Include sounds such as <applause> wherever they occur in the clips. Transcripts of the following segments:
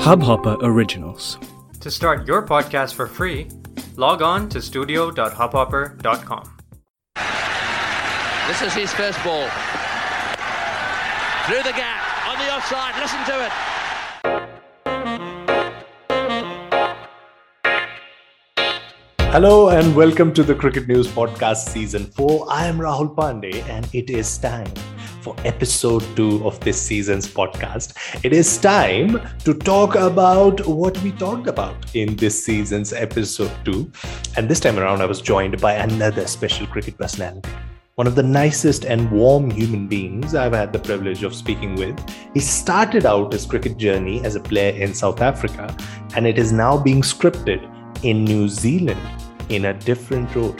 Hubhopper Originals. To start your podcast for free, log on to studio.hubhopper.com. This is his first ball. Through the gap, on the offside, listen to it. Hello and welcome to the Cricket News Podcast Season 4. I am Rahul Pandey and it is time for episode 2 of this season's podcast. It is time to talk about what we talked about in this season's episode 2. And this time around, I was joined by another special cricket personality. One of the nicest and warm human beings I've had the privilege of speaking with. He started out his cricket journey as a player in South Africa, and it is now being scripted in New Zealand in a different role.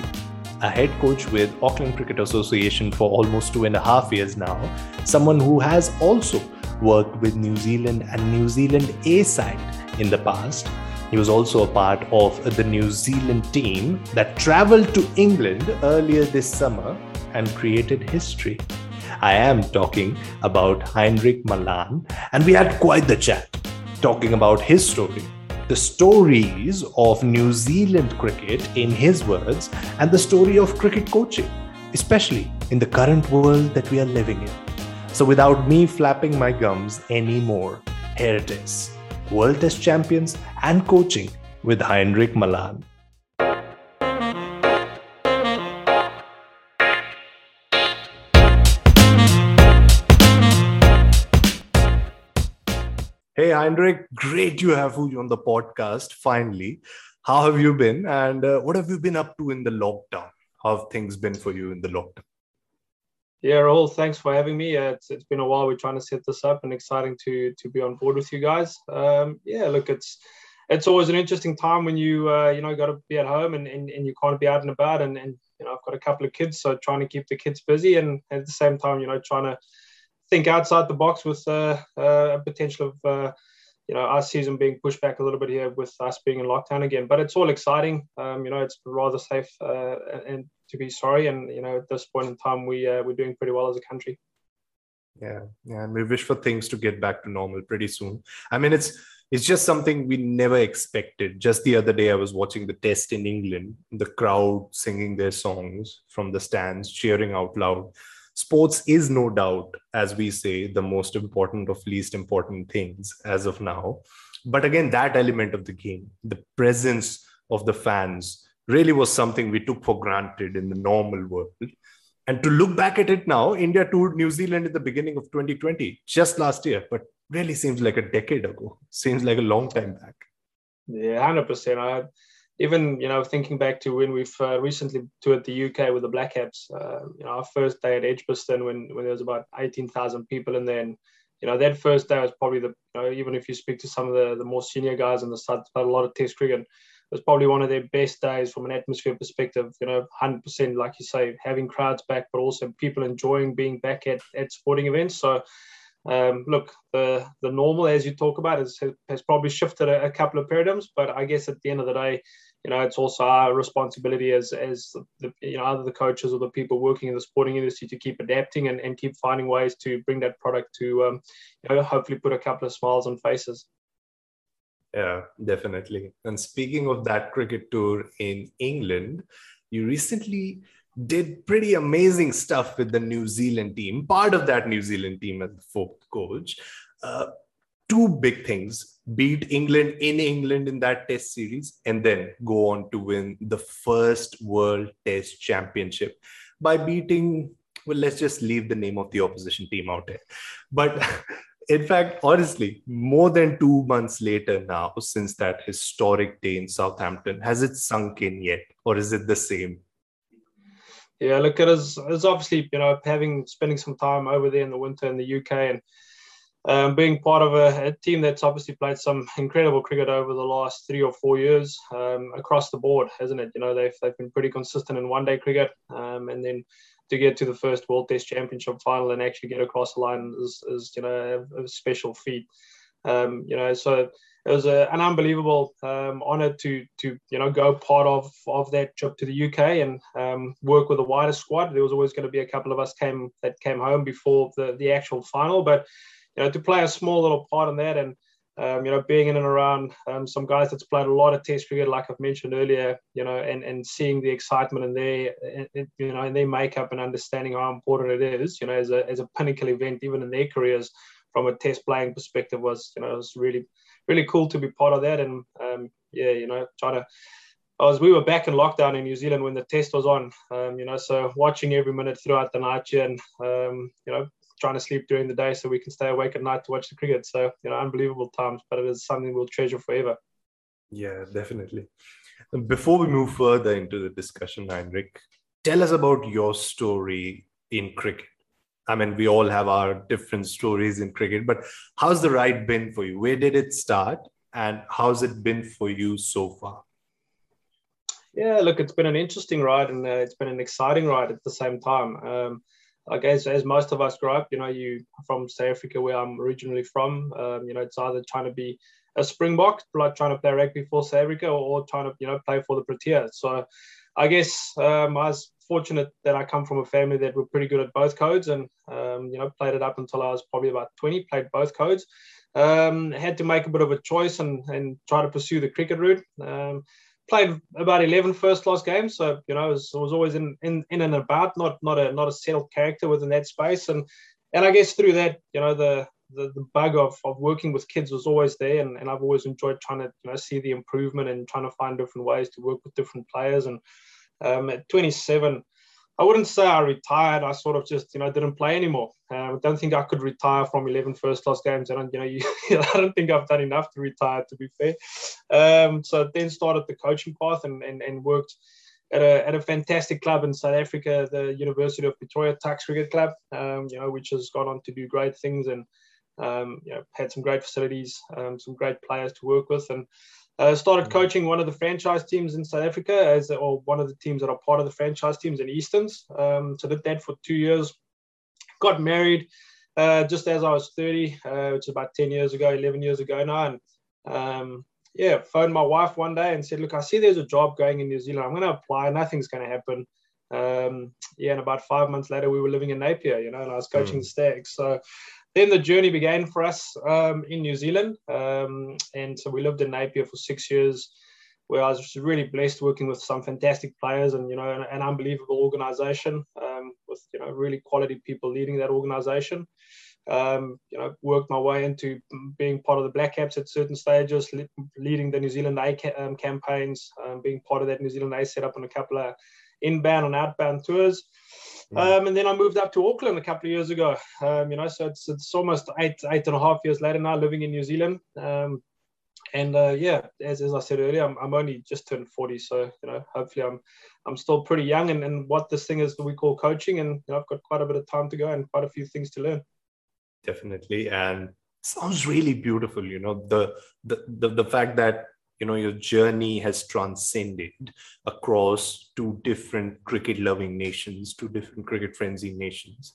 A head coach with Auckland Cricket Association for almost two and a half years now, someone who has also worked with New Zealand and New Zealand A side in the past. He was also a part of the New Zealand team that traveled to England earlier this summer and created history. I am talking about Heinrich Malan, and we had quite the chat talking about his story, the stories of New Zealand cricket in his words, and the story of cricket coaching, especially in the current world that we are living in. So, without me flapping my gums anymore, here it is World Test Champions and Coaching with Heinrich Malan. Hey, Heinrich, great to have you on the podcast finally. How have you been? And uh, what have you been up to in the lockdown? How have things been for you in the lockdown? Yeah, Rahul, thanks for having me. Uh, it's, it's been a while. We're trying to set this up and exciting to to be on board with you guys. Um, yeah, look, it's it's always an interesting time when you uh, you know got to be at home and, and, and you can't be out and about. And, and you know I've got a couple of kids, so trying to keep the kids busy and at the same time you know trying to think outside the box with uh, uh, a potential of uh, you know our season being pushed back a little bit here with us being in lockdown again. But it's all exciting. Um, you know, it's rather safe uh, and to be sorry. And you know, at this point in time, we uh, we're doing pretty well as a country. Yeah, yeah, and we wish for things to get back to normal pretty soon. I mean, it's it's just something we never expected. Just the other day, I was watching the test in England, the crowd singing their songs from the stands, cheering out loud sports is no doubt, as we say, the most important of least important things as of now. But again, that element of the game, the presence of the fans, really was something we took for granted in the normal world. And to look back at it now, India toured New Zealand in the beginning of 2020, just last year, but really seems like a decade ago. Seems like a long time back. Yeah, 100%. I, even you know thinking back to when we've uh, recently toured the UK with the Black Caps, uh, you know our first day at Edgbaston when when there was about eighteen thousand people in there, and you know that first day was probably the you know, even if you speak to some of the, the more senior guys in the side, a lot of Test cricket, it was probably one of their best days from an atmosphere perspective. You know, hundred percent like you say, having crowds back, but also people enjoying being back at at sporting events. So um, look, the the normal as you talk about is, has probably shifted a, a, couple of paradigms, but I guess at the end of the day, you know, it's also our responsibility as as the you know either the coaches or the people working in the sporting industry to keep adapting and, and keep finding ways to bring that product to um, you know hopefully put a couple of smiles on faces. Yeah, definitely. And speaking of that cricket tour in England, you recently did pretty amazing stuff with the New Zealand team, part of that New Zealand team as the fourth coach. Uh, two big things beat England in England in that test series, and then go on to win the first World Test Championship by beating, well, let's just leave the name of the opposition team out there. But <laughs> in fact, honestly, more than two months later now, since that historic day in Southampton, has it sunk in yet, or is it the same? Yeah, look, it is. It's obviously you know having spending some time over there in the winter in the UK and um, being part of a, a, team that's obviously played some <laughs> incredible cricket over the last three or four years um, across the board, hasn't it? You know, they've, they've been pretty consistent in one day cricket. Um, and then to get to the first World Test Championship final and actually get across the line is, is you know, a, a special feat. Um, you know, so it was a, an unbelievable um, honor to to you know go part of of that trip to the UK and um, work with a wider squad. There was always going to be a couple of us came that came home before the the actual final, but you know, to play a small little part in that and um, you know, being in and around um, some guys that's played a lot of Test cricket, like I've mentioned earlier, you know, and, and seeing the excitement in their, you know, in their makeup and understanding how important it is, you know, as a as a pinnacle event, even in their careers, from a Test playing perspective, was you know, it was really really cool to be part of that, and um, yeah, you know, trying to. As we were back in lockdown in New Zealand when the test was on, um, you know, so watching every minute throughout the night and, um, you know, trying to sleep during the day so we can stay awake at night to watch the cricket. So, you know, unbelievable times, but it is something we'll treasure forever. Yeah, definitely. Before we move further into the discussion, Heinrich, tell us about your story in cricket. I mean, we all have our different stories in cricket, but how's the ride been for you? Where did it start and how's it been for you so far? Yeah, look, it's been an interesting ride and uh, it's been an exciting ride at the same time. Um, I guess as most of us grow up, you know, you from South Africa, where I'm originally from, um, you know, it's either trying to be a Springbok, like trying to play rugby for South Africa, or, trying to, you know, play for the Proteas. So, I guess um, I was fortunate that I come from a family that were pretty good at both codes, and um, you know, played it up until I was probably about 20. Played both codes. Um, had to make a bit of a choice and and try to pursue the cricket route. Played about 11 first class games so you know I was, was always in, in in and about not not a not a settled character within that space. And and i guess through that you know the the, the bug of, of working with kids was always there and, and i've always enjoyed trying to you know see the improvement and trying to find different ways to work with different players. And um, at 27 I wouldn't say I retired. I sort of just, you know, didn't play anymore. Uh, I don't think I could retire from 11 first class games. I don't, you know, you, <laughs> I don't think I've done enough to retire, to be fair. Um, so then started the coaching path and, and, and worked at a, at a fantastic club in South Africa, the University of Pretoria Tuks Cricket Club, um, you know, which has gone on to do great things and, um, you know, had some great facilities, um, some great players to work with. And uh, started mm. coaching one of the franchise teams in South Africa, as or one of the teams that are part of the franchise teams in Easterns. Um, so did that for two years. Got married uh, just as I was 30, uh, which is about 10 years ago, 11 years ago now. And um, yeah, phoned my wife one day and said, "Look, I see there's a job going in New Zealand. I'm going to apply. Nothing's going to happen." Um, yeah, and about five months later, we were living in Napier, you know, and I was coaching mm. the Stags. So then the journey began for us um, in New Zealand. Um, and so we lived in Napier for six years, where I was really blessed working with some fantastic players and, you know, an, an unbelievable organization um, with, you know, really quality people leading that organization. Um, you know, worked my way into being part of the Black Caps at certain stages, leading the New Zealand A ca- um, campaigns, um, being part of that New Zealand A setup on a couple of inbound and outbound tours. Um, and then I moved up to Auckland a couple of years ago. Um, you know, so it's it's almost eight eight and a half years later now, living in New Zealand. Um, and uh, yeah, as, as I said earlier, I'm, I'm only just turned 40, so you know, hopefully I'm I'm still pretty young. And, and what this thing is that we call coaching, and you know, I've got quite a bit of time to go and quite a few things to learn. Definitely, and sounds really beautiful. You know, the the the, the fact that you know your journey has transcended across two different cricket loving nations two different cricket frenzy nations.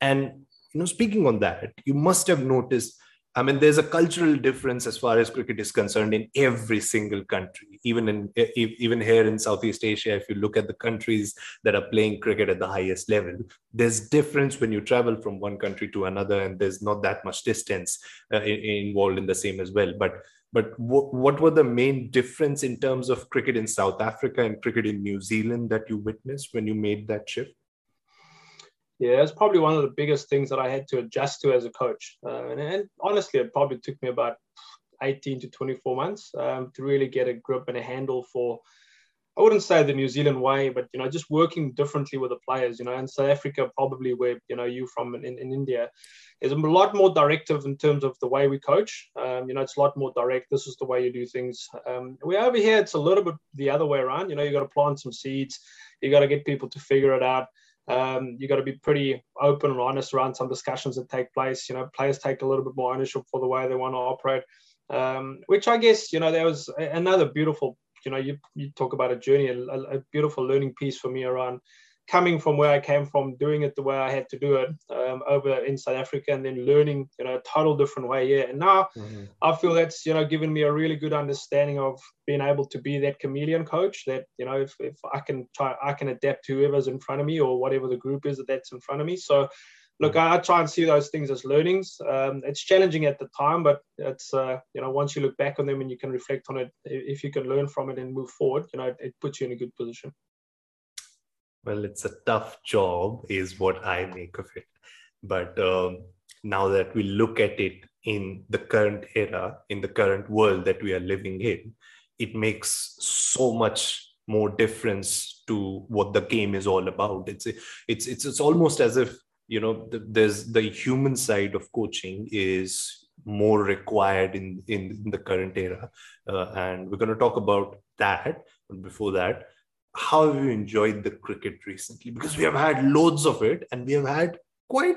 And you know speaking on that you must have noticed i mean there's a cultural difference as far as cricket is concerned in every single country. Even in even here in southeast asia if you look at the countries that are playing cricket at the highest level there's difference when you travel from one country to another and there's not that much distance uh, involved in the same as well. But but w- what were the main difference in terms of cricket in South Africa and cricket in New Zealand that you witnessed when you made that shift? Yeah, it's probably one of the biggest things that I had to adjust to as a coach. Uh, and, and, honestly, it probably took me about 18 to 24 months um, to really get a grip and a handle for I wouldn't say the New Zealand way, but you know, just working differently with the players. You know, in South Africa, probably where you know you from in, in India, is a lot more directive in terms of the way we coach. Um, you know, it's a lot more direct. This is the way you do things. Um, we over here, it's a little bit the other way around. You know, you got to plant some seeds. You got to get people to figure it out. Um, you got to be pretty open and honest around some discussions that take place. You know, players take a little bit more ownership for the way they want to operate. Um, which I guess you know there was another beautiful you know, you, you talk about a journey, a, a, beautiful learning piece for me around coming from where I came from, doing it the way I had to do it um, over in South Africa, and then learning, you know, a total different way here. And now mm-hmm. I feel that's, you know, given me a really good understanding of being able to be that chameleon coach. That you know, if, if I can try, I can adapt to whoever's in front of me or whatever the group is that that's in front of me. So look, I, I, try and see those things as learnings. Um, it's challenging at the time, but it's uh, you know once you look back on them and you can reflect on it, if you can learn from it and move forward, you know it, it puts you in a good position. Well, it's a tough job, is what I make of it. But um, now that we look at it in the current era, in the current world that we are living in, it makes so much more difference to what the game is all about. It's it's it's it's almost as if you know there's the human side of coaching is more required in in, in the current era, uh, and we're going to talk about that. But before that, how have you enjoyed the cricket recently? Because we have had loads of it, and we have had quite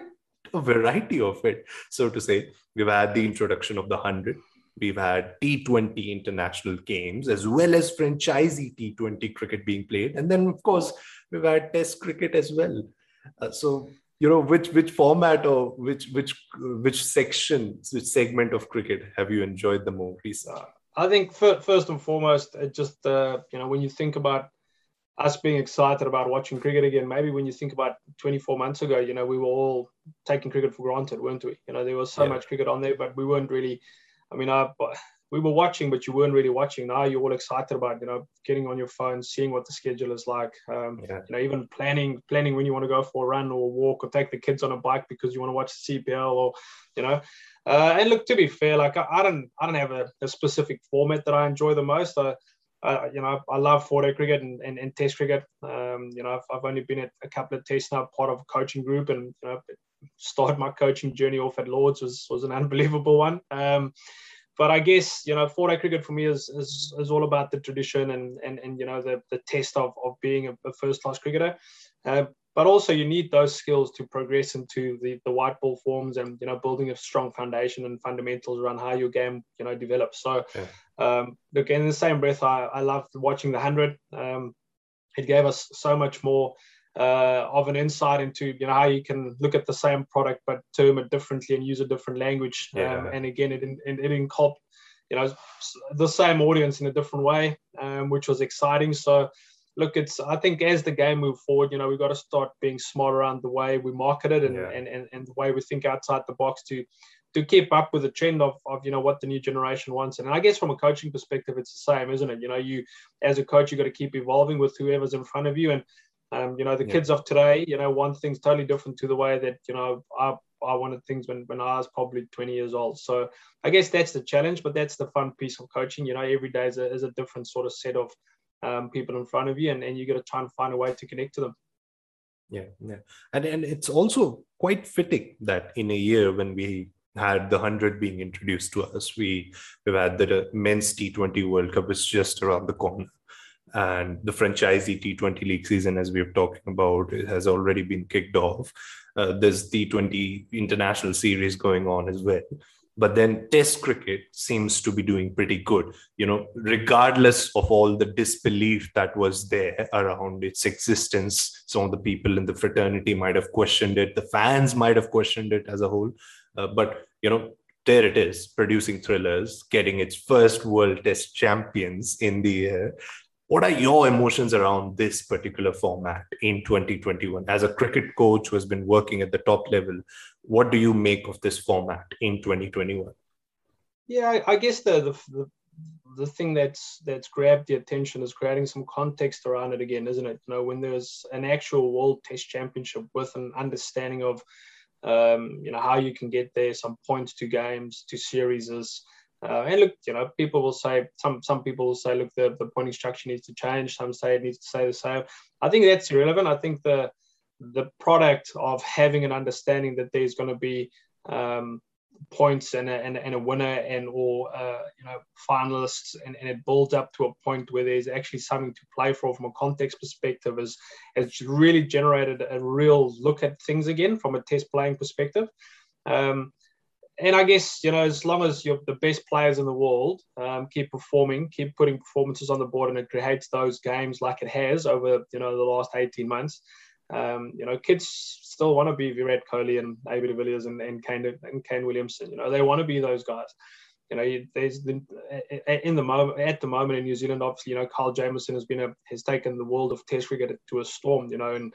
a variety of it, so to say. We've had the introduction of the hundred We've had T20 international games as well as franchisee T20 cricket being played. And then, of course, we've had Test cricket as well. Uh, so, you know, which which format or which which which section, which segment of cricket have you enjoyed the most recently? I think first and foremost, it just uh, you know when you think about us being excited about watching cricket again, maybe when you think about 24 months ago, you know, we were all taking cricket for granted, weren't we? You know, there was so yeah. much cricket on there, but we weren't really I mean, I, we were watching, but you weren't really watching. Now you're all excited about, you know, getting on your phone, seeing what the schedule is like. Um, yeah. You know, even planning, planning when you want to go for a run or a walk or take the kids on a bike because you want to watch the CPL or, you know. Uh, and look, to be fair, like I, I don't, I don't have a, a, specific format that I enjoy the most. I, I you know, I love four-day cricket and, and, and Test cricket. Um, you know, I've, I've only been at a couple of tests now, part of a coaching group, and you know, started my coaching journey off at Lords was was an unbelievable one. Um, but I guess you know four day cricket for me is, is, is all about the tradition and and, and you know the, the test of, of being a, a first class cricketer. Uh, but also you need those skills to progress into the, the white ball forms and you know building a strong foundation and fundamentals around how your game you know develops. So yeah. um, look in the same breath, I, I loved watching the hundred. Um, it gave us so much more uh, of an insight into you know how you can look at the same product but term it differently and use a different language. Yeah. Um, and again, it it, it inculp you know the same audience in a different way, um, which was exciting. So look, it's I think as the game move forward, you know, we've got to start being smart around the way we market it and, yeah. and, and, and the way we think outside the box to to keep up with the trend of, of you know what the new generation wants and i guess from a coaching perspective it's the same isn't it you know you as a coach you've got to keep evolving with whoever's in front of you and um, you know, the yeah. kids of today, you know, want things totally different to the way that, you know, I, I wanted things when, when I was probably 20 years old. So I guess that's the challenge, but that's the fun piece of coaching. You know, every day is a, is a different sort of set of um, people in front of you, and, and you got to try and find a way to connect to them. Yeah, yeah. And, and it's also quite fitting that in a year when we had the 100 being introduced to us, we, we've had the men's T20 World Cup is just around the corner and the franchisee T20 league season, as we are talking about, has already been kicked off. Uh, there's T20 international series going on as well. But then Test cricket seems to be doing pretty good, you know, regardless of all the disbelief that was there around its existence. Some of the people in the fraternity might have questioned it, the fans might have questioned it as a whole. Uh, but, you know, there it is, producing thrillers, getting its first World Test champions in the air, what are your emotions around this particular format in 2021? As a cricket coach who has been working at the top level, what do you make of this format in 2021? Yeah, I guess the, the, the the thing that's that's grabbed the attention is creating some context around it again, isn't it? You know, when there's an actual World Test Championship with an understanding of, um, you know, how you can get there, some points to games, to series, uh, and look, you know, people will say some some people will say, look, the, the pointing structure needs to change. Some say it needs to stay the same. I think that's irrelevant. I think the the product of having an understanding that there's going to be um, points and a, and, and a winner and or uh, you know finalists and, and it builds up to a point where there's actually something to play for from a context perspective is has really generated a real look at things again from a test playing perspective. Um, and I guess you know, as long as you're the best players in the world, um, keep performing, keep putting performances on the board, and it creates those games like it has over you know the last 18 months. Um, you know, kids still want to be Virat Kohli and AB de Villiers and, and Kane and Kane Williamson. You know, they want to be those guys. You know, there's the, in the moment at the moment in New Zealand, obviously, you know, Kyle Jamieson has been a has taken the world of Test cricket to a storm. You know, and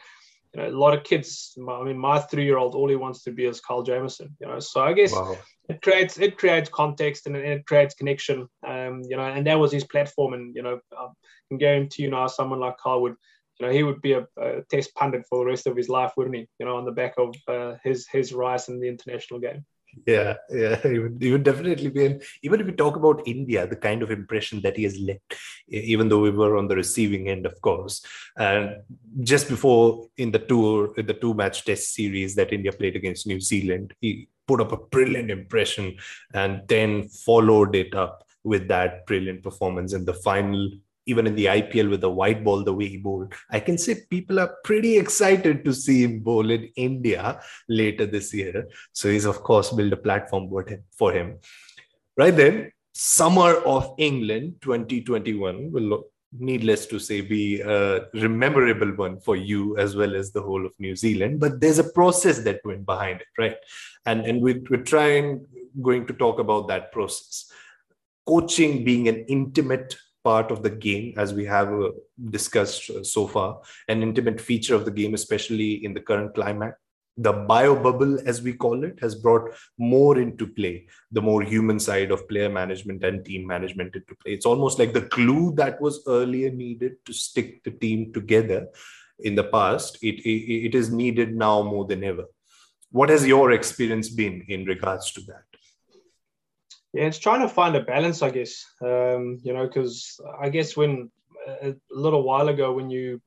you know, a lot of kids. I mean, my three-year-old, all he wants to be is Kyle Jamieson. You know, so I guess wow. it creates it creates context and it creates connection. Um, you know, and that was his platform. And you know, I can guarantee you now, someone like Kyle would, you know, he would be a, a test pundit for the rest of his life, wouldn't he? You know, on the back of uh, his his rise in the international game yeah yeah <laughs> he would, he would definitely be in, even if we talk about india the kind of impression that he has left even though we were on the receiving end of course and just before in the tour in the two match test series that india played against new zealand he put up a brilliant impression and then followed it up with that brilliant performance in the final even in the IPL with the white ball, the way he bowled, I can say people are pretty excited to see him bowl in India later this year. So he's of course built a platform for him. Right then, summer of England 2021 will, needless to say, be a memorable one for you as well as the whole of New Zealand. But there's a process that went behind it, right? And and we, we're trying going to talk about that process. Coaching being an intimate part of the game as we have uh, discussed uh, so far. An intimate feature of the game especially in the current climate. The bio bubble as we call it has brought more into play. The more human side of player management and team management into play. It's almost like the glue that was earlier needed to stick the team together in the past it, it, it is needed now more than ever. What has your experience been in regards to that yeah, it's trying to find a balance, I guess. Um, you know, because I guess when a little while ago, when you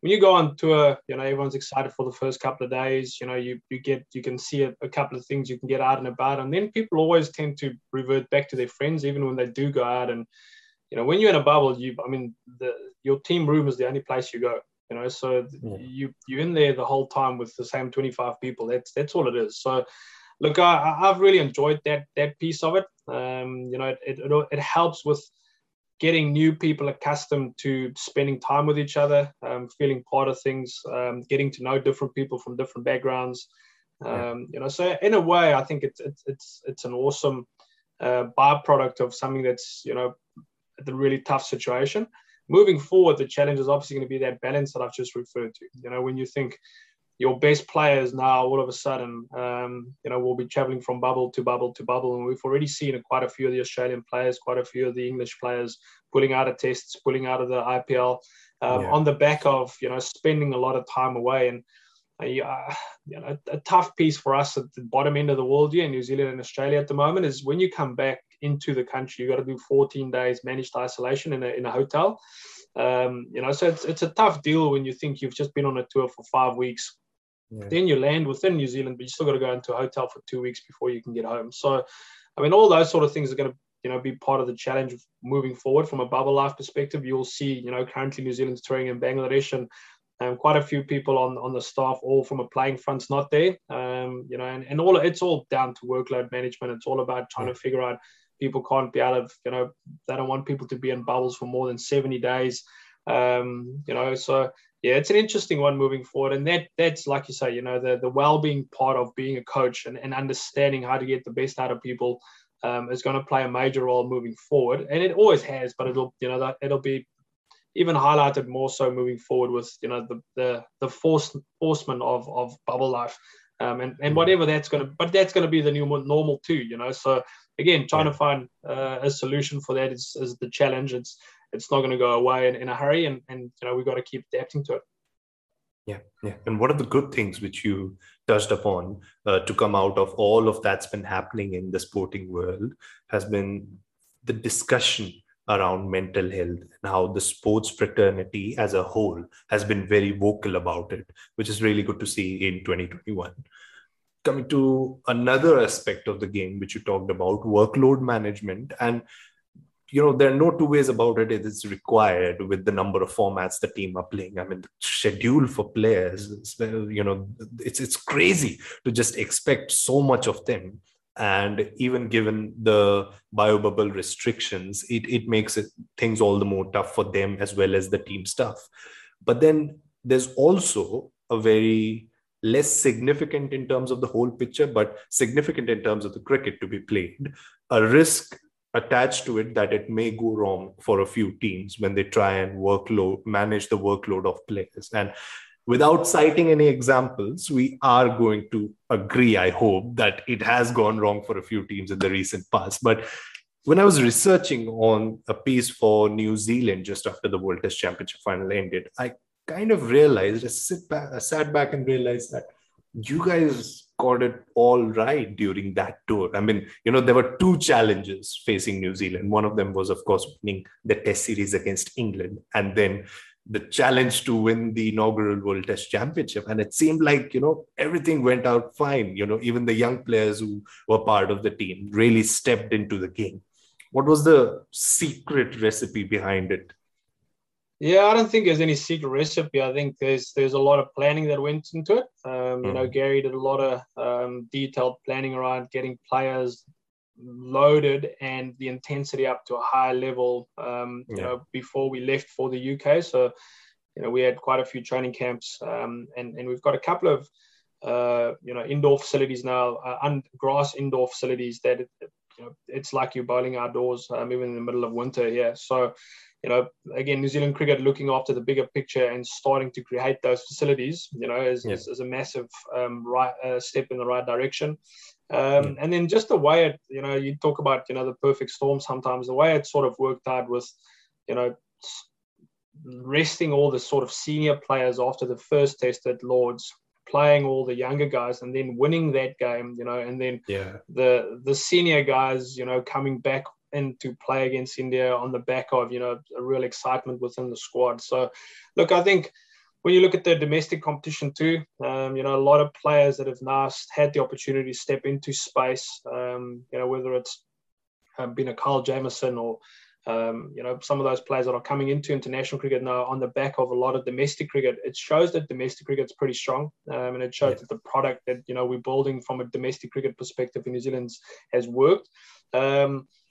when you go on tour, you know, everyone's excited for the first couple of days. You know, you you get you can see a, a, couple of things you can get out and about, and then people always tend to revert back to their friends, even when they do go out. And you know, when you're in a bubble, you I mean, the your team room is the only place you go. You know, so yeah. you you're in there the whole time with the same 25 people. That's that's all it is. So look, I, have really enjoyed that that piece of it. Um, you know, it, it, it helps with getting new people accustomed to spending time with each other, um, feeling part of things, um, getting to know different people from different backgrounds. Um, you know, so in a way, I think it's it's it's, it's an awesome uh, byproduct of something that's you know the really tough situation. Moving forward, the challenge is obviously going to be that balance that I've just referred to. You know, when you think your best players now all of a sudden, um, you know, will be traveling from bubble to bubble to bubble. And we've already seen quite a few of the Australian players, quite a few of the English players pulling out of tests, pulling out of the IPL um, yeah. on the back of, you know, spending a lot of time away. And, uh, you know, a tough piece for us at the bottom end of the world here in New Zealand and Australia at the moment is when you come back into the country, you've got to do 14 days managed isolation in a, in a hotel. Um, you know, so it's, it's a tough deal when you think you've just been on a tour for five weeks yeah. Then you land within New Zealand, but you still got to go into a hotel for two weeks before you can get home. So, I mean, all those sort of things are going to, you know, be part of the challenge of moving forward from a bubble life perspective. You'll see, you know, currently New Zealand's touring in Bangladesh and um, quite a few people on, on the staff, all from a playing front's not there. Um, you know, and, and all it's all down to workload management. It's all about trying yeah. to figure out people can't be out of, you know, they don't want people to be in bubbles for more than 70 days. Um, you know, so yeah, it's an interesting one moving forward. And that that's like you say, you know, the the well-being part of being a coach and, and understanding how to get the best out of people um, is going to play a major role moving forward. And it always has, but it'll, you know, that it'll be even highlighted more so moving forward with, you know, the the the force forceman of of bubble life. Um, and, and whatever that's going to, but that's going to be the new normal too, you know. So again, trying to find uh, a solution for that is, is the challenge. It's it's not going to go away in, in a hurry and, and you know we've got to keep adapting to it. Yeah yeah. And what are the good things which you touched upon uh, to come out of all of that's been happening in the sporting world has been the discussion around mental health and how the sports fraternity as a whole has been very vocal about it which is really good to see in 2021 coming to another aspect of the game which you talked about workload management and you know there are no two ways about it. It is required with the number of formats the team are playing. I mean the schedule for players you know it's it's crazy to just expect so much of them. And even given the bio bubble restrictions it, it makes it things all the more tough for them as well as the team stuff but then there's also a very less significant in terms of the whole picture but significant in terms of the cricket to be played. A risk attached to it that it may go wrong for a few teams when they try and workload manage the workload of players and without citing any examples, we are going to agree, I hope, that it has gone wrong for a few teams in the recent past. But when I was researching on a piece for New Zealand just after the World Test Championship final ended, I kind of realized, I, sit back, I sat back and realized that you guys got it all right during that tour. I mean, you know, there were two challenges facing New Zealand. One of them was, of course, winning the Test series against England, and then the challenge to win the inaugural World Test Championship. And it seemed like, you know, everything went out fine. You know, even the young players who were part of the team really stepped into the game. What was the secret recipe behind it? Yeah, I don't think there's any secret recipe. I think there's there's a lot of planning that went into it. Um, mm-hmm. You know, mm. Gary did a lot of um, detailed planning around getting players loaded and the intensity up to a high level. Um, you know, before we left for the UK, so you know we had quite a few training camps, um, and and we've got a couple of uh, you know indoor facilities now, uh, un- grass indoor facilities that you know it's like you're bowling outdoors, um, even in the middle of winter here. So you know, again, New Zealand cricket looking after the bigger picture and starting to create those facilities, you know, is, yeah. is, is, a massive um, right uh, step in the right direction. Um, yeah. And then just the way it, you know, you talk about, you know, the perfect storm sometimes, the way it sort of worked out was, you know, resting all the sort of senior players after the first test at Lords, playing all the younger guys and then winning that game, you know, and then yeah. the the senior guys, you know, coming back and to play against India on the back of you know a real excitement within the squad. So, look, I think when you look at the domestic competition too, um, you know a lot of players that have now had the opportunity to step into space. Um, you know whether it's um, been a Carl Jamieson or um, you know, some of those players that are coming into international cricket now on the back of a lot of domestic cricket, it shows that domestic cricket is pretty strong, um, and it shows yeah. that the product that you know we're building from a domestic cricket perspective in New Zealand has worked.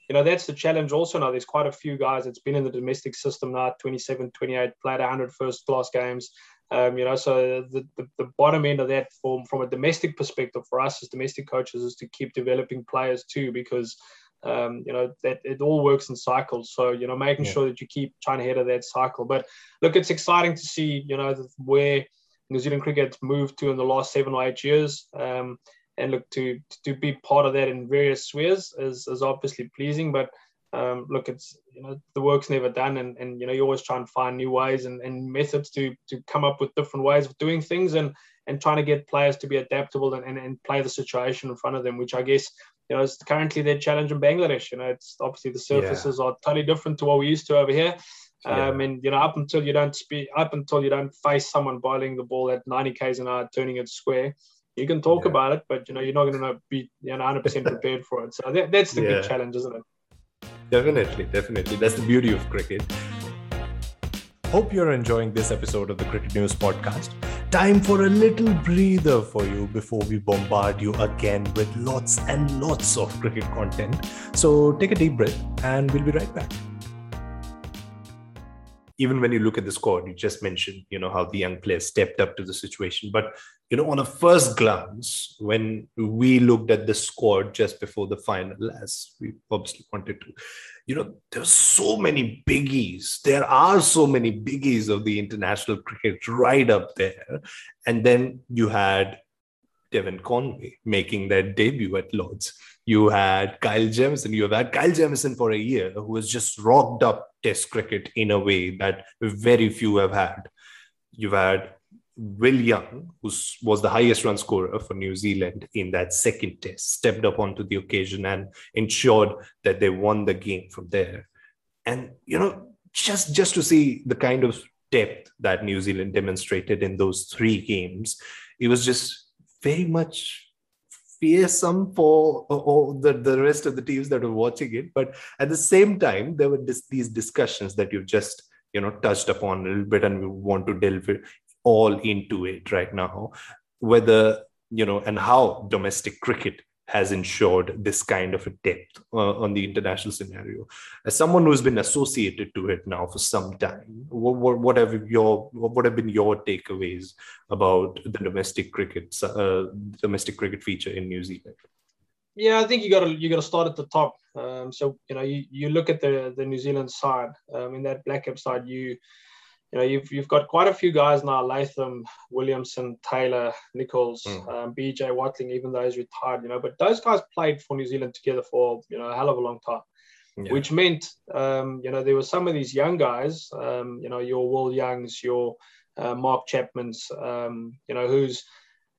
You know, that's the challenge also now. There's quite a few guys that's been in the domestic system now, 27, 28, played 100 first class games. Um, you know, so the, the, the, bottom end of that form from a domestic perspective for us as domestic coaches is to keep developing players too, because, um, you know, that it all works in cycles. So, you know, making yeah. sure that you keep trying ahead of that cycle. But look, it's exciting to see, you know, where New Zealand cricket's moved to in the last seven or eight years. Um, and look to to be part of that in various spheres is, is obviously pleasing but um, look it's you know the work's never done and, and you know you always try and find new ways and, and methods to to come up with different ways of doing things and and trying to get players to be adaptable and, and, and play the situation in front of them which i guess you know is currently their challenge in bangladesh. You know it's obviously the surfaces yeah. are totally different to what we used to over here. Um, and you know, up until you don't speak, up until you don't face someone bowling the ball at 90 k's an hour, turning it square, you can talk yeah. about it, but you know you're not going to be you know 100 percent <laughs> prepared for it. So that, that's the yeah. big challenge, isn't it? Definitely, definitely. That's the beauty of cricket. Hope you're enjoying this episode of the Cricket News Podcast. Time for a little breather for you before we bombard you again with lots and lots of cricket content. So take a deep breath and we'll be right back even when you look at the squad, you just mentioned, you know, how the young players stepped up to the situation. But, you know, on a first glance, when we looked at the squad just before the final, as we obviously wanted to, you know, there were so many biggies. There are so many biggies of the international cricket right up there. And then you had Devon Conway making their debut at Lords you had Kyle Jamieson. You have had Kyle Jamieson for a year, who has just rocked up Test cricket in a way that very few have had. You've had Will Young, who was the highest run scorer for New Zealand in that second Test, stepped up onto the occasion and ensured that they won the game from there. And you know, just just to see the kind of depth that New Zealand demonstrated in those three games, it was just very much fearsome for or the, the rest of the teams that were watching it. But at the same time, there were this, these discussions that you've just you know touched upon a little bit, and we want to delve all into it right now. Whether you know and how domestic cricket has ensured this kind of a depth uh, on the international scenario. As someone who's been associated to it now for some time, what, what, what have your what have been your takeaways about the domestic cricket uh, domestic cricket feature in New Zealand? Yeah, I think you got to you got to start at the top. Um, so you know, you, you look at the the New Zealand side. Um, in that black cap side, you you know, you've you've got quite a few guys now: Latham, Williamson, Taylor, Nicholls, mm. um, BJ Watling, even though he's retired. You know, but those guys played for New Zealand together for you know a hell of a long time. Yeah. Which meant, um, you know, there were some of these young guys, um, you know, your Will Youngs, your uh, Mark Chapman's, um, you know, who's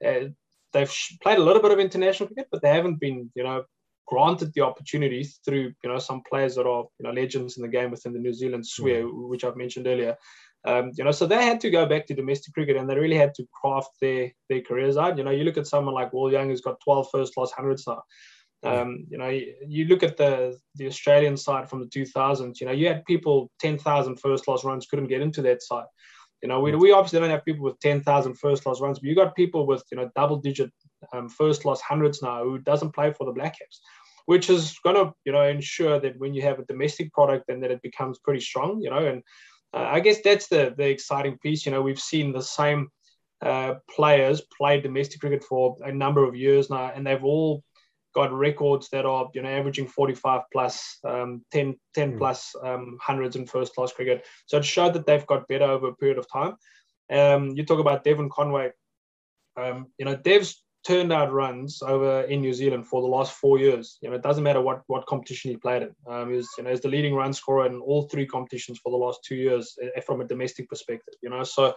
uh, they've played a little bit of international cricket, but they haven't been, you know, granted the opportunity through, you know, some players that are, you know, legends in the game within the New Zealand sphere, mm. which I've mentioned earlier. Um, you know, so they had to go back to domestic cricket and they really had to craft their their careers out. You know, you look at someone like Will Young who's got 12 first class hundreds now. Um, you know, you, you, look at the the Australian side from the 2000s. You know, you had people 10,000 first class runs couldn't get into that side. You know, we, we obviously don't have people with 10,000 first class runs, but you got people with, you know, double digit um, first class hundreds now who doesn't play for the Black Caps, which is going to, you know, ensure that when you have a domestic product, then that it becomes pretty strong, you know, and I guess that's the, the exciting piece. You know, we've seen the same uh, players play domestic cricket for a number of years now, and they've all got records that are you know averaging 45 plus um, 10 10 mm. plus um, hundreds in first class cricket so it showed that they've got better over a period of time um, you talk about devon conway um, you know dev's turned out runs over in new zealand for the last four years. You know it doesn't matter what what competition he played in. Um, he was you know as the leading run scorer in all three competitions for the last two years eh, from a domestic perspective you know. So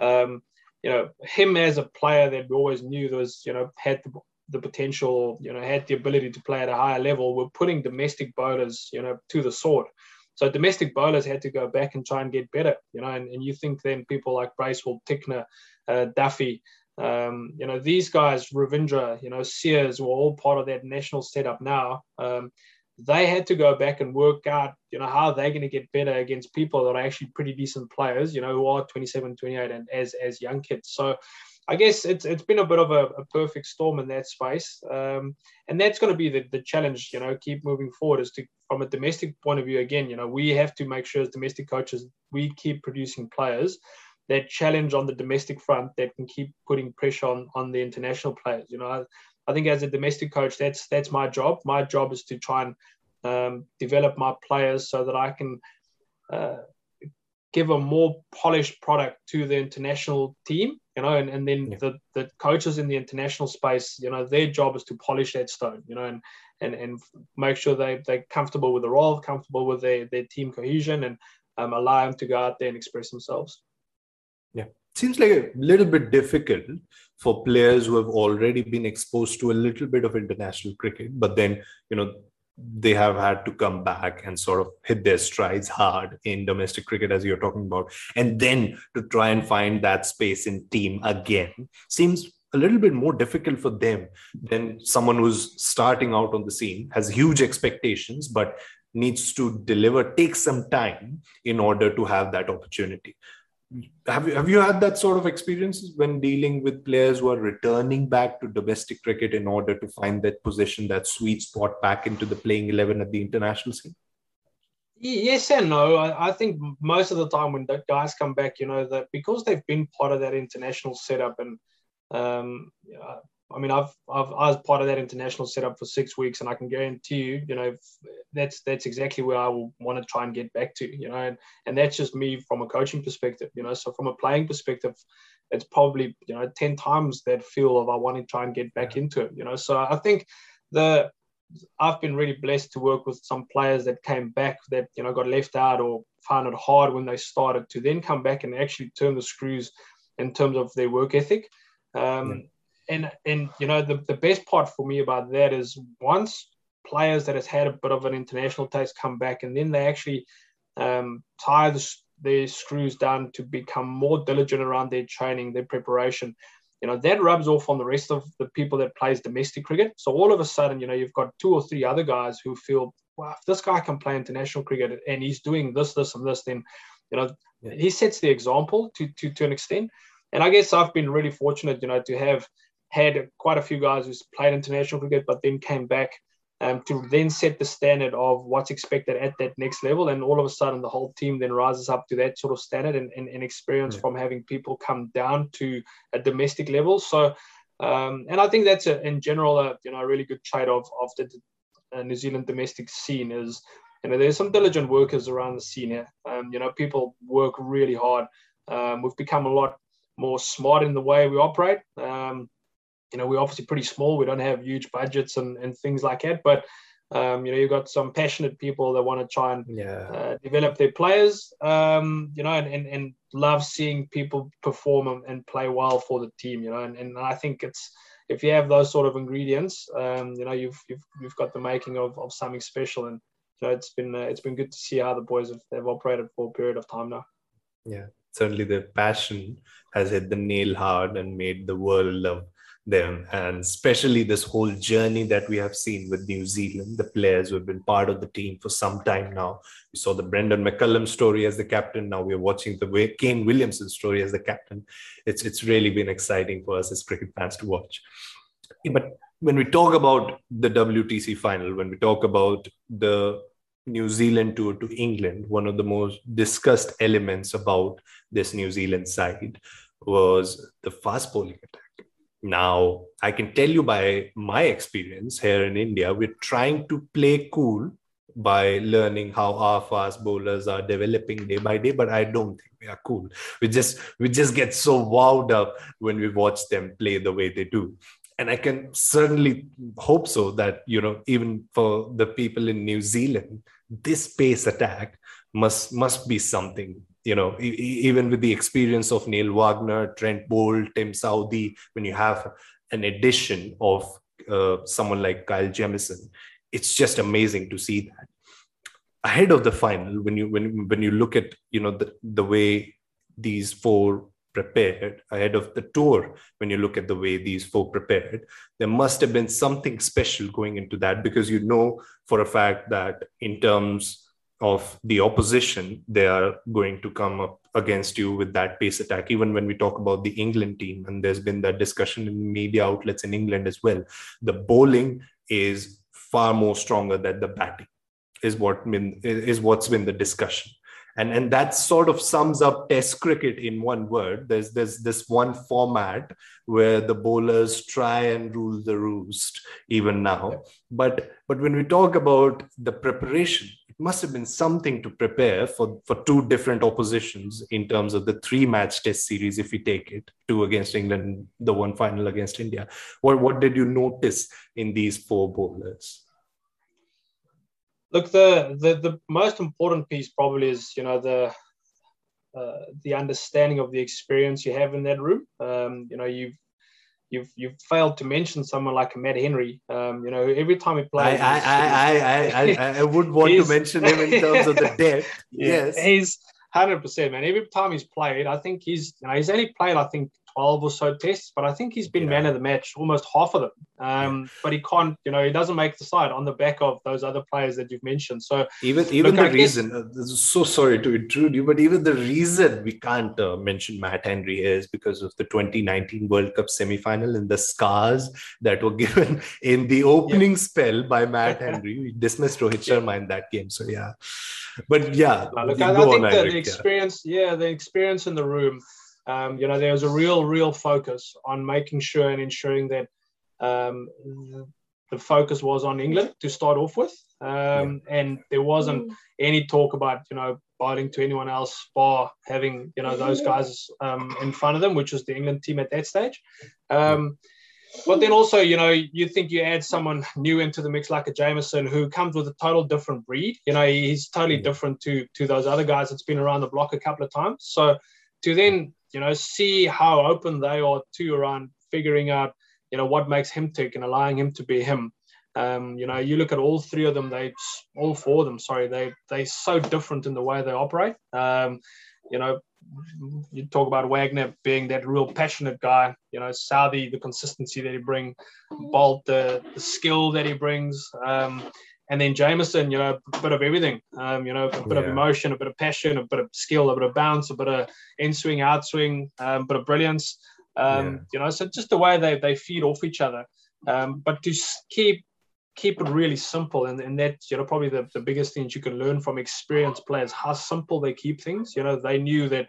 um, you know him as a player that we always knew was you know had the the potential, you know, had the ability to play at a higher level, We're putting domestic bowlers, you know, to the sword. So domestic bowlers had to go back and try and get better, you know, and, and you think then people like Bracewell, Tickner, uh, Duffy, um, you know, these guys, Ravindra, you know, Sears were all part of that national setup now. Um, they had to go back and work out, you know, how they're going to get better against people that are actually pretty decent players, you know, who are 27, 28 and as, as young kids. So, I guess it's it's been a bit of a, a perfect storm in that space, um, and that's going to be the, the challenge. You know, keep moving forward is to from a domestic point of view. Again, you know, we have to make sure as domestic coaches we keep producing players that challenge on the domestic front that can keep putting pressure on on the international players. You know, I, I think as a domestic coach, that's that's my job. My job is to try and um, develop my players so that I can. Uh, give a more polished product to the international team you know, and, and then yeah. the, the coaches in the international space, you know, their job is to polish that stone, you know, and and, and make sure they, they're comfortable with the role, comfortable with their, their team cohesion, and um, allow them to go out there and express themselves. Yeah. Seems like a little bit difficult for players who have already been exposed to a little bit of international cricket, but then, you know, they have had to come back and sort of hit their strides hard in domestic cricket as you're talking about and then to try and find that space in team again seems a little bit more difficult for them than someone who's starting out on the scene has huge expectations but needs to deliver take some time in order to have that opportunity have you have you had that sort of experiences when dealing with players who are returning back to domestic cricket in order to find that position, that sweet spot back into the playing eleven at the international scene? Yes and no. I, I think most of the time when the guys come back, you know that because they've been part of that international setup and um, I mean, I've, I've I was part of that international setup for six weeks, and I can guarantee you, you know, that's that's exactly where I will want to try and get back to, you know, and and that's just me from a coaching perspective, you know. So from a playing perspective, it's probably you know ten times that feel of I want to try and get back into it, you know. So I think the I've been really blessed to work with some players that came back that you know got left out or found it hard when they started to then come back and actually turn the screws in terms of their work ethic. Um, yeah and and you know the, the best part for me about that is once players that has had a bit of an international taste come back and then they actually um, tie the, their screws down to become more diligent around their training their preparation you know that rubs off on the rest of the people that plays domestic cricket so all of a sudden you know you've got two or three other guys who feel wow if this guy can play international cricket and he's doing this this and this then you know yeah. he sets the example to, to to an extent and i guess i've been really fortunate you know to have had quite a few guys who played international cricket, but then came back um, to then set the standard of what's expected at that next level. And all of a sudden, the whole team then rises up to that sort of standard and, and, and experience yeah. from having people come down to a domestic level. So, um, and I think that's a, in general, a, you know, a really good trait of, of the uh, New Zealand domestic scene is you know, there's some diligent workers around the scene here. Um, you know, people work really hard. Um, we've become a lot more smart in the way we operate. Um, you know, we're obviously pretty small. We don't have huge budgets and, and things like that. But, um, you know, you've got some passionate people that want to try and yeah. uh, develop their players, um, you know, and, and, and love seeing people perform and, and play well for the team, you know. And, and I think it's, if you have those sort of ingredients, um, you know, you've, you've, you've got the making of, of something special. And, you know, it's been, uh, it's been good to see how the boys have, have operated for a period of time now. Yeah, certainly the passion has hit the nail hard and made the world love them and especially this whole journey that we have seen with New Zealand, the players who have been part of the team for some time now. We saw the Brendon McCullum story as the captain. Now we're watching the way Kane Williamson story as the captain. It's it's really been exciting for us as cricket fans to watch. But when we talk about the WTC final, when we talk about the New Zealand tour to England, one of the most discussed elements about this New Zealand side was the fast bowling attack now, I can tell you by my experience here in India, we're trying to play cool by learning how our fast bowlers are developing day by day but i don't think we are cool. We just we just get so wowed up when we watch them play the way they do. And i can certainly hope so that you know even for the people in new zealand this pace attack must must be something you know, e- even with the experience of Neil Wagner, Trent Boult, Tim Southee, when you have an addition of uh, someone like Kyle Jamieson, it's just amazing to see that. Ahead of the final, when you when when you look at you know the the way these four prepared ahead of the tour when you look at the way these four prepared there must have been something special going into that because you know for a fact that in terms of the opposition, they are going to come up against you with that pace attack. Even when we talk about the England team, and there's been that discussion in media outlets in England as well, the bowling is far more stronger than the batting. Is what been is what's been the discussion and and that sort of sums up test cricket in one word. There's there's this one format where the bowlers try and rule the roost even now. But but when we talk about the preparation it must have been something to prepare for for two different oppositions in terms of the three match test series if we take it two against england the one final against india. What what did you notice in these four bowlers Look, the, the the most important piece probably is you know the uh, the understanding of the experience you have in that room. Um, you know, you've you've you've failed to mention someone like Matt Henry. Um, you know, every time he plays, I I, I, I, I, I would want to mention him in terms of the <laughs> depth. yes, he's hundred percent, man. Every time he's played, I think he's you know he's only played I think 12 or so tests, but I think he's been yeah. man of the match almost half of them. Um, yeah. But he can't, you know, he doesn't make the side on the back of those other players that you've mentioned. So even even look, the I reason, guess, uh, so sorry to intrude you, but even the reason we can't uh, mention Matt Henry is because of the 2019 World Cup semi-final and the scars that were <laughs> given in the opening yeah. spell by Matt <laughs> Henry. We dismissed Rohit Sharma in that game. So yeah, but yeah, look, I, I think the, the experience, yeah, the experience in the room um, you know, there was a real, real focus on making sure and ensuring that um, the focus was on England to start off with, um, yeah. and there wasn't any talk about you know bowling to anyone else bar having you know those guys um, in front of them, which was the England team at that stage. Um, but then also, you know, you think you add someone new into the mix like a Jamieson who comes with a total different breed. You know, he's totally different to to those other guys that's been around the block a couple of times. So to then you know, see how open they are to around figuring out, you know, what makes him tick and allowing him to be him. Um, you know, you look at all three of them, they all four of them, sorry, they they so different in the way they operate. Um, you know, you talk about Wagner being that real passionate guy, you know, Southee, the consistency that he brings, Boult, the, the skill that he brings. Um, and then Jamieson, you know, a bit of everything. Um, you know, a bit yeah. of emotion, a bit of passion, a bit of skill, a bit of bounce, a bit of in swing, out swing, um, a bit of brilliance. Um, yeah. You know, so just the way they, they feed off each other. Um, but to keep keep it really simple, and, and that's you know probably the, the biggest things you can learn from experienced players how simple they keep things. You know, they knew that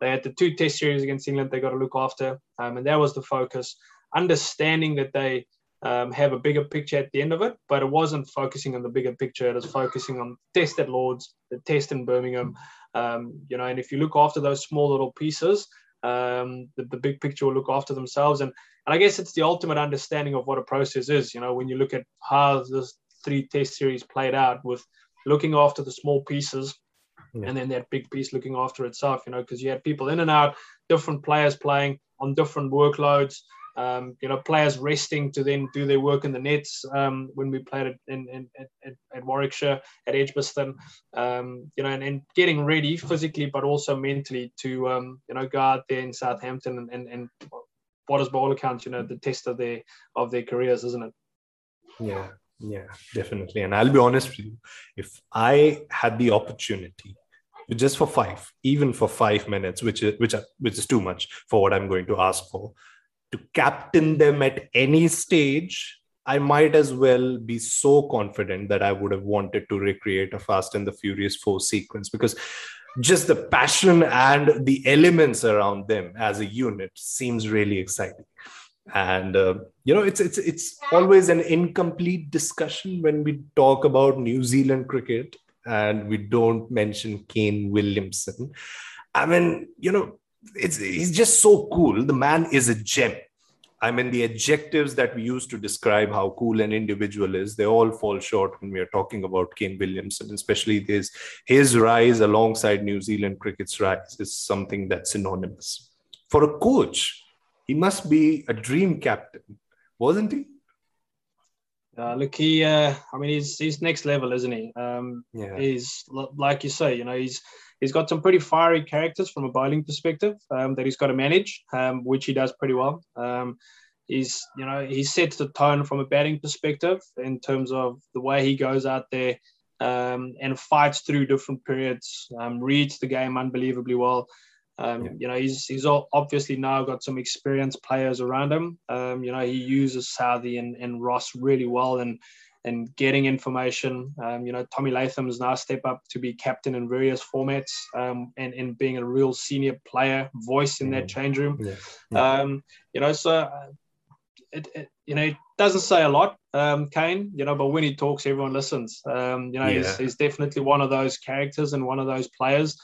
they had the two test series against England they got to look after, um, and that was the focus. Understanding that they um, have a bigger picture at the end of it, but it wasn't focusing on the bigger picture. It was focusing on test at Lords, the test in Birmingham, um, you know. And if you look after those small little pieces, um, the, the big picture will look after themselves. And, and I guess it's the ultimate understanding of what a process is. You know, when you look at how this three test series played out with looking after the small pieces yeah. and then that big piece looking after itself, you know, because you had people in and out, different players playing on different workloads. Um, you know, players resting to then do their work in the nets um, when we played it in, in, at, at, Warwickshire, at Edgbaston, um, you know, and, and, getting ready physically, but also mentally to, um, you know, go out there in Southampton and, and, and what is by all accounts, you know, the test of their, of their careers, isn't it? Yeah, yeah, definitely. And I'll be honest with you, if I had the opportunity just for five, even for five minutes, which is which, are, which is too much for what I'm going to ask for, to captain them at any stage, I might as well be so confident that I would have wanted to recreate a Fast and the Furious 4 sequence because just the passion and the elements around them as a unit seems really exciting and uh, you know it's it's it's always an incomplete discussion when we talk about New Zealand cricket and we don't mention Kane Williamson. I mean, you know, it's he's just so cool. The man is a gem. I mean, the adjectives that we use to describe how cool an individual is, they all fall short when we are talking about Kane Williamson, especially his, his rise alongside New Zealand cricket's rise is something that's synonymous. For a coach, he must be a dream captain, wasn't he? Uh, look, he, uh, I mean, he's, he's next level, isn't he? Um, yeah. He's, like you say, you know, he's, he's got some pretty fiery characters from a bowling perspective um, that he's got to manage, um, which he does pretty well. Um, he's, you know, he sets the tone from a batting perspective in terms of the way he goes out there um, and fights through different periods, um, reads the game unbelievably well. Um. You know, he's he's obviously now got some experienced players around him. Um, you know, he uses Southee and, and Ross really well and and getting information. Um, you know, Tommy Latham has now stepped up to be captain in various formats um, and, and being a real senior player voice in that mm. change room. Yeah. Yeah. Um, you know, so uh, it, it, you know, it doesn't say a lot, um, Kane, you know, but when he talks, everyone listens. Um, you know, he's, he's definitely one of those characters and one of those players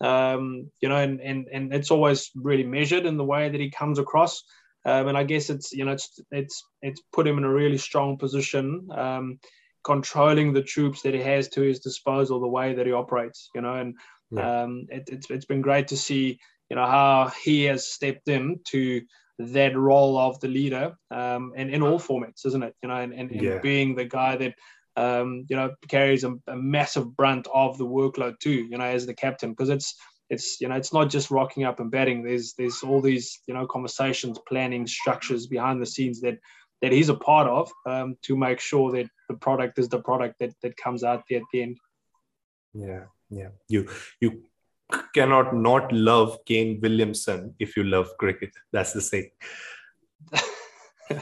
um, you know, and, and and it's always really measured in the way that he comes across. Um, and I guess it's you know it's it's it's put him in a really strong position, um, controlling the troops that he has to his disposal, the way that he operates. You know, and yeah. um, it, it's it's been great to see you know how he has stepped in to that role of the leader, um, and in all formats, isn't it? You know, and, and, and yeah. being the guy that um, you know, carries a, a, massive brunt of the workload too, you know, as the captain, because it's it's you know it's not just rocking up and batting. There's there's all these you know conversations, planning, structures behind the scenes that that he's a part of um, to make sure that the product is the product that that comes out there at the end. Yeah, yeah. You you cannot not love Kane Williamson if you love cricket. That's the saying. <laughs>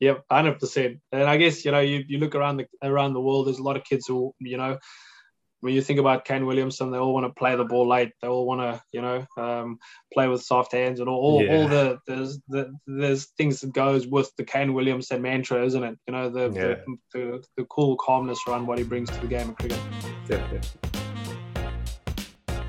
Yep, hundred percent. And I guess you know you, you look around the around the world. There's a lot of kids who you know when you think about Kane Williamson, they all want to play the ball late. They all want to, you know, um, play with soft hands and all, all, yeah. all the there's the there's things that goes with the Kane Williamson mantra, isn't it? You know, the, yeah. the, the, the cool calmness around what he brings to the game of cricket. Definitely.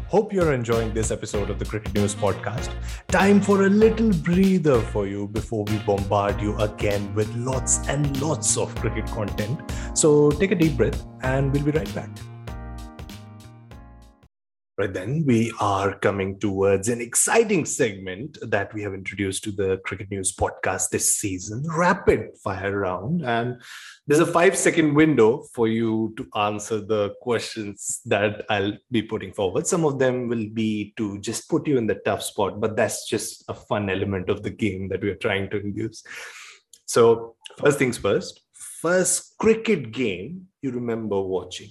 Hope you're enjoying this episode of the Cricket News Podcast. Time for a little breather for you before we bombard you again with lots and lots of cricket content. So take a deep breath and we'll be right back. Right then, we are coming towards an exciting segment that we have introduced to the Cricket News podcast this season Rapid Fire Round. And there's a five second window for you to answer the questions that I'll be putting forward. Some of them will be to just put you in the tough spot, but that's just a fun element of the game that we're trying to induce. So, first things first, first cricket game you remember watching?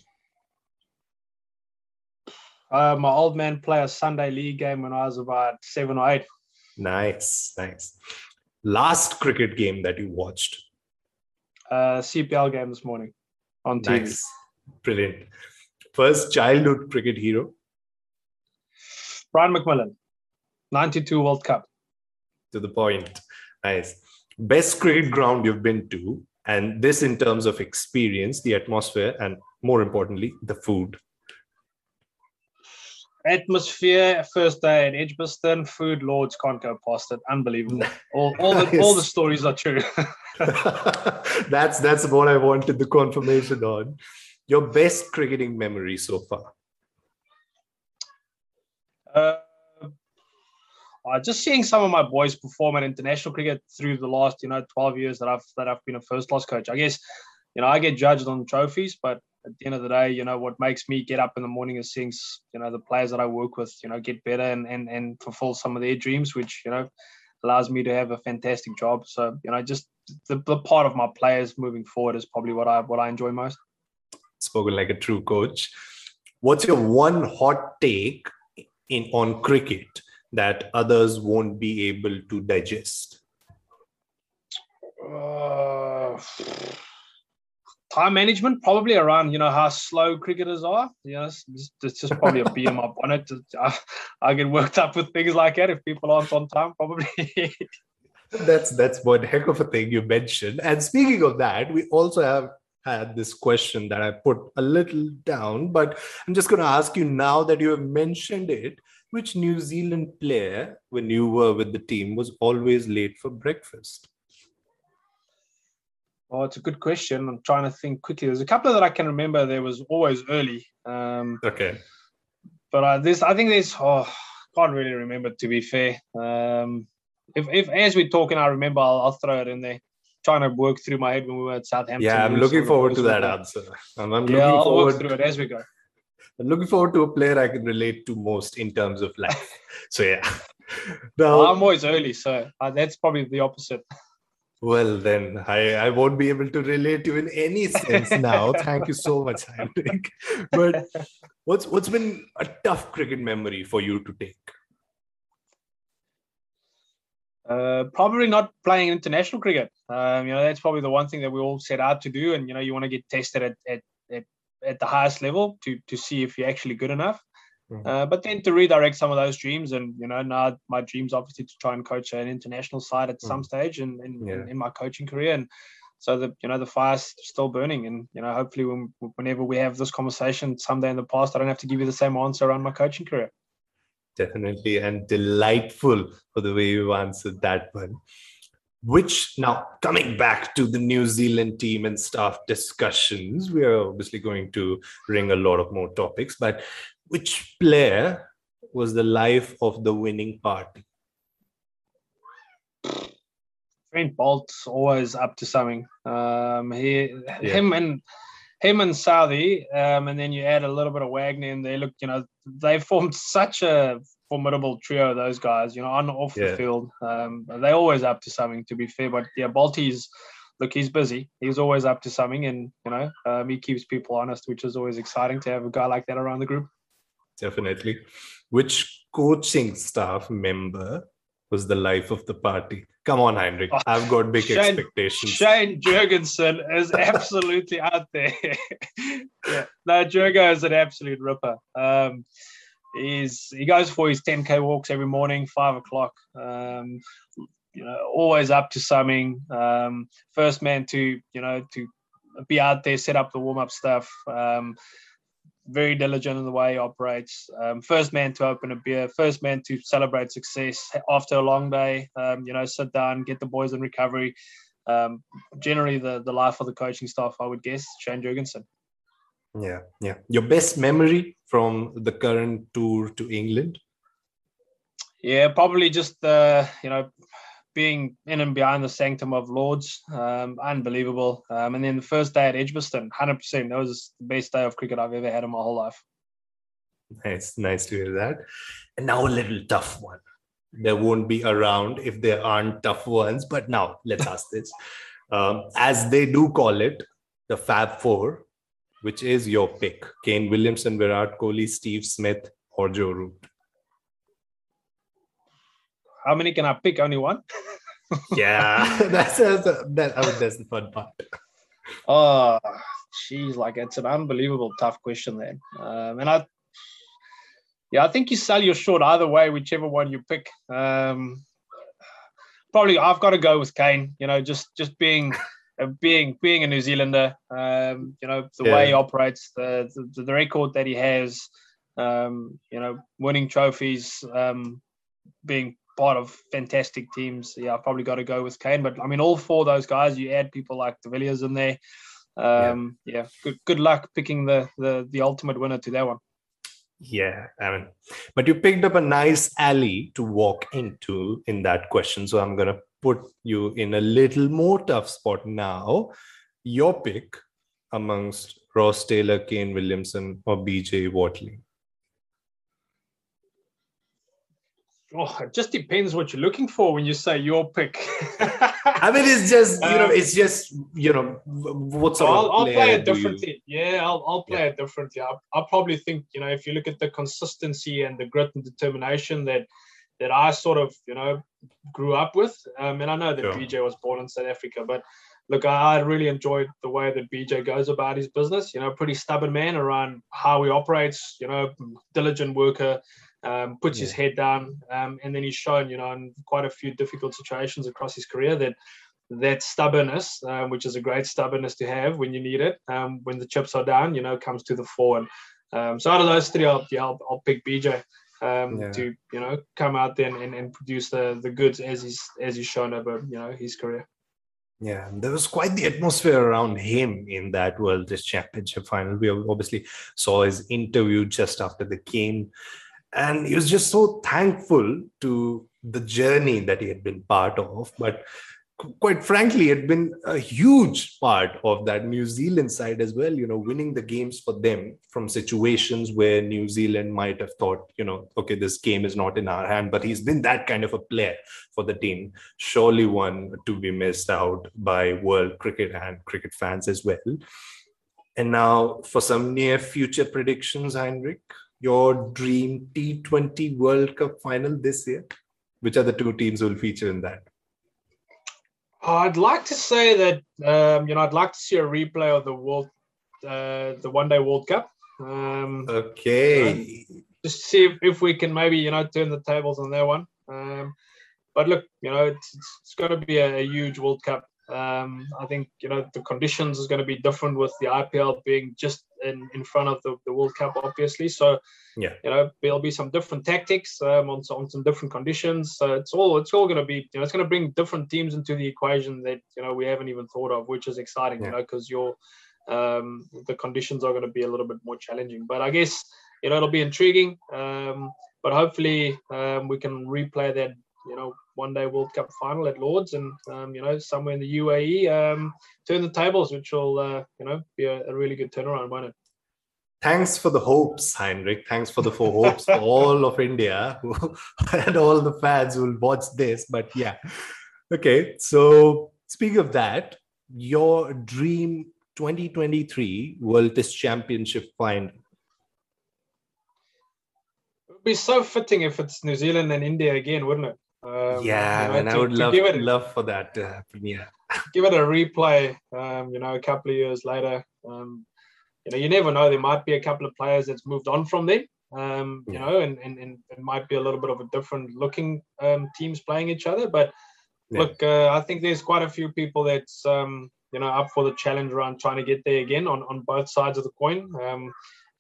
Uh, my old man play a Sunday league game when I was about seven or eight. Nice, nice. Last cricket game that you watched? Uh, CPL game this morning on TV. Nice, brilliant. First childhood cricket hero? Brian McMillan, 92 World Cup. To the point. Nice. Best cricket ground you've been to, and this in terms of experience, the atmosphere, and more importantly, the food. Atmosphere, first day at Edgbaston, food lords can't go past it. Unbelievable. <laughs> All, all the all the stories are true. <laughs> <laughs> that's that's what I wanted the confirmation on. Your best cricketing memory so far? Uh, uh, just seeing some of my boys perform at international cricket through the last, you know, 12 years that I've that I've been a first class coach. I guess, you know, I get judged on trophies, but at the end of the day, you know, what makes me get up in the morning is seeing, you know, the players that I work with, you know, get better and and, and fulfill some of their dreams, which, you know, allows me to have a fantastic job. So, you know, just the, the part of my players moving forward is probably what I what I enjoy most. Spoken like a true coach. What's your one hot take in on cricket that others won't be able to digest? Uh, time management, probably around you know how slow cricketers are. Yes, it's, it's just probably a bee in my bonnet. <laughs> I, I get worked up with things like that if people aren't on time. Probably. <laughs> that's that's one heck of a thing you mentioned. And speaking of that, we also have had this question that I put a little down, but I'm just going to ask you now that you have mentioned it which New Zealand player, when you were with the team, was always late for breakfast? Oh, it's a good question. I'm trying to think quickly. There's a couple that I can remember. There was always early. Um, okay. But uh, this, I think there's. Oh, can't really remember to be fair. Um, if, if as we're talking, I remember, I'll, I'll throw it in there trying to work through my head when we were at Southampton. Yeah, I'm looking forward to that answer. I'm, I'm yeah, I'll forward. work through it as we go. I'm looking forward to a player I can relate to most in terms of life. <laughs> so yeah. <laughs> Now, I'm always early, so uh, that's probably the opposite. Well, then I, I won't be able to relate to in any sense now. Thank you so much, <laughs> Hendrik. But what's what's been a tough cricket memory for you to take? Uh, probably not playing international cricket. Um, you know, that's probably the one thing that we all set out to do. And you know, you want to get tested at, at, at at the highest level to to see if you're actually good enough. Mm-hmm. Uh, but then to redirect some of those dreams, and you know, now my dreams obviously to try and coach an international side at some stage in in, yeah. in in, my coaching career, and so the you know the fire's still burning, and you know, hopefully, when, whenever we have this conversation someday in the past, I don't have to give you the same answer around my coaching career. Definitely, and delightful for the way you answered that one which now coming back to the New Zealand team and staff discussions, we are obviously going to bring a lot of more topics, but which player was the life of the winning party? Trent Boult's always up to something. Um, he, yeah. him and him and Southee, um, and then you add a little bit of Wagner and they look, you know, they formed such a formidable trio, those guys, you know, on off yeah. the field. Um, they're always up to something, to be fair. But yeah, Boulty's, look, he's busy. He's always up to something. And, you know, um, he keeps people honest, which is always exciting to have a guy like that around the group. Definitely. Which coaching staff member was the life of the party? Come on, Heinrich. Oh, I've got big Shane, expectations. Shane Jurgensen is <laughs> absolutely out there. <laughs> yeah. No, Jurgo is an absolute ripper. Um, he's he goes for his 10k walks every morning, five o'clock. Um, you know, always up to something. Um, first man to you know to be out there, set up the warm up stuff. Um, very diligent in the way he operates. Um, first man to open a beer. First man to celebrate success after a long day. Um, you know, sit down, get the boys in recovery. Um, generally, the the life of the coaching staff, I would guess, Shane Jurgensen. Yeah, yeah. Your best memory from the current tour to England? Yeah, probably just uh, you know being in and behind the sanctum of Lords, um, unbelievable. Um, and then the first day at Edgbaston, hundred percent. That was the best day of cricket I've ever had in my whole life. Nice, nice to hear that. And now a little tough one. There won't be around if there aren't tough ones. But now let's ask <laughs> this. Um, as they do call it, the Fab Four which is your pick? Kane Williamson, Virat Kohli, Steve Smith, or Joe Root? How many can I pick? Only one? <laughs> yeah, <laughs> that's, that's, that, I mean, that's the fun part. Oh, she's like it's an unbelievable tough question then. Um, and I, yeah, I think you sell your short either way, whichever one you pick. Um, probably I've got to go with Kane. You know, just just being uh, being being a New Zealander. Um, you know, the yeah. way he operates, the, the, the record that he has. Um, you know, winning trophies, um, being part of fantastic teams. Yeah, I've probably got to go with Kane. But I mean, all four of those guys, you add people like De Villiers in there. Um, yeah. yeah, good good luck picking the the the ultimate winner to that one. Yeah, I mean, but you picked up a nice alley to walk into in that question. So I'm going to put you in a little more tough spot now. Your pick amongst Ross Taylor, Kane Williamson, or BJ Watling? Oh, it just depends what you're looking for when you say your pick. I mean, it's just you know, um, it's just you know, what sort I'll, I'll play it differently. You... Yeah, I'll, I'll play yeah. it differently. I, I probably think you know, if you look at the consistency and the grit and determination that that I sort of you know grew up with, um, and I know that sure. BJ was born in South Africa, but look, I really enjoyed the way that BJ goes about his business. You know, pretty stubborn man around how he operates. You know, diligent worker um, puts yeah. his head down, um, and then he's shown, you know, in quite a few difficult situations across his career that that stubbornness, um, which is a great stubbornness to have when you need it, um, when the chips are down, you know, comes to the fore. And um, so out of those three, I'll, yeah, I'll, I'll pick BJ um, yeah. to, you know, come out there and, and, and produce the the goods as he's as he's shown over, you know, his career. Yeah, there was quite the atmosphere around him in that World Championship final. We obviously saw his interview just after the game and he was just so thankful to the journey that he had been part of. But quite frankly had been a huge part of that new zealand side as well you know winning the games for them from situations where new zealand might have thought you know okay this game is not in our hand but he's been that kind of a player for the team. Surely one to be missed out by world cricket and cricket fans as well. And now for some near future predictions heinrich your dream T20 World Cup final this year? Which are the two teams will feature in that? I'd like to say that um, you know I'd like to see a replay of the world, uh, the One Day World Cup. Um, okay. just see if, if, we can maybe you know turn the tables on that one. Um, but look, you know it's, it's, it's going to be a, a, huge World Cup. Um, I think you know the conditions is going to be different with the IPL being just in, in front of the, the World Cup, obviously. So yeah, you know there'll be some different tactics um, on, on some different conditions. So it's all it's all going to be you know it's going to bring different teams into the equation that you know we haven't even thought of, which is exciting. Yeah. You know because your um, the conditions are going to be a little bit more challenging. But I guess you know it'll be intriguing. Um, but hopefully um, we can replay that you know one day World Cup final at Lords, and um, you know somewhere in the UAE, um, turn the tables, which will uh, you know be a, a, really good turnaround, won't it? Thanks for the hopes, Heinrich. Thanks for the four hopes for all of India <laughs> and all the fans who will watch this. But yeah, okay. So speaking of that, your dream 2023 World Test Championship final It would be so fitting if it's New Zealand and India again, wouldn't it? Um, yeah, you know, and to, I would love it, love for that to happen. Yeah, <laughs> give it a replay. Um, you know, a couple of years later. Um, you know, you never know. There might be a couple of players that's moved on from them. Um, you know, and, and and it might be a little bit of a different looking um, teams playing each other. But yeah. look, uh, I think there's quite a few people that's um, you know up for the challenge around trying to get there again on on both sides of the coin. Um,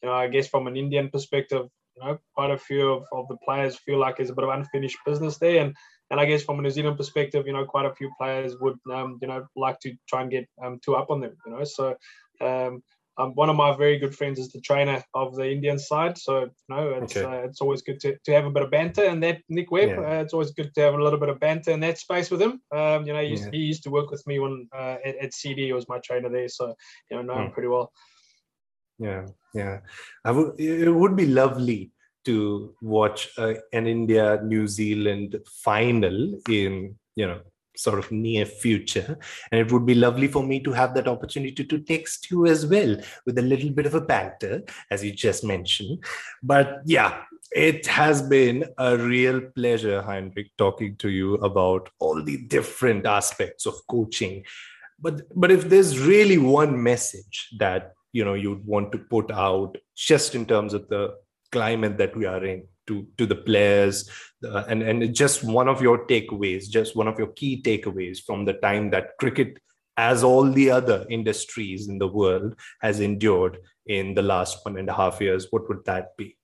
you know, I guess from an Indian perspective, you know, quite a few of, of the players feel like there's a bit of unfinished business there. And and I guess from a New Zealand perspective, you know, quite a few players would, um, you know, like to try and get um, two up on them, you know. So um, um, one of my very good friends is the trainer of the Indian side. So, you know, it's, okay. uh, it's always good to, to have a bit of banter. And that Nick Webb, yeah. uh, it's always good to have a little bit of banter in that space with him. Um, you know, he used, yeah. he used, to work with me when uh, at, at, CD, he was my trainer there. So, you know, know him hmm. pretty well. Yeah, yeah. I would, it would be lovely to watch uh, an India New Zealand final in you know sort of near future. And it would be lovely for me to have that opportunity to text you as well with a little bit of a banter as you just mentioned. But yeah it has been a real pleasure heinrich talking to you about all the different aspects of coaching. But but if there's really one message that you know you'd want to put out just in terms of the climate that we are in to to the players uh, and and just one of your takeaways just one of your key takeaways from the time that cricket as all the other industries in the world has endured in the last one and a half years what would that be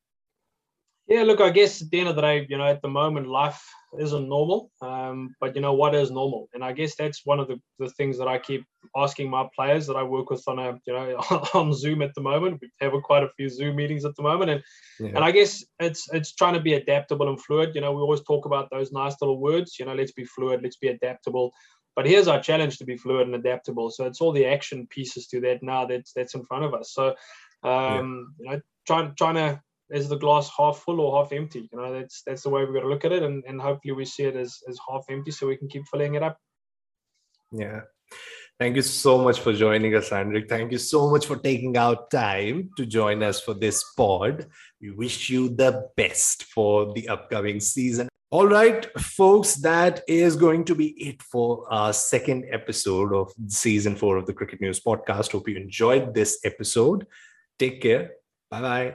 yeah look i guess at the end of the day you know at the moment life isn't normal um, but you know what is normal? And i guess that's one of the, the things that i keep asking my players that i work with on a you know <laughs> on zoom at the moment. We have quite a few zoom meetings at the moment and yeah. and i guess it's it's trying to be adaptable and fluid. You know we always talk about those nice little words you know let's be fluid let's be adaptable. But here's our challenge to be fluid and adaptable. So it's all the action pieces to that now that's that's in front of us. So um, yeah. you know trying trying to is the glass half full or half empty? You know, that's that's the way we've got to look at it, and, and hopefully we see it as, as half empty so we can keep filling it up. Yeah. Thank you so much for joining us, Andrik. Thank you so much for taking out time to join us for this pod. We wish you the best for the upcoming season. All right, folks, that is going to be it for our second episode of season four of the Cricket News Podcast. Hope you enjoyed this episode. Take care. Bye bye.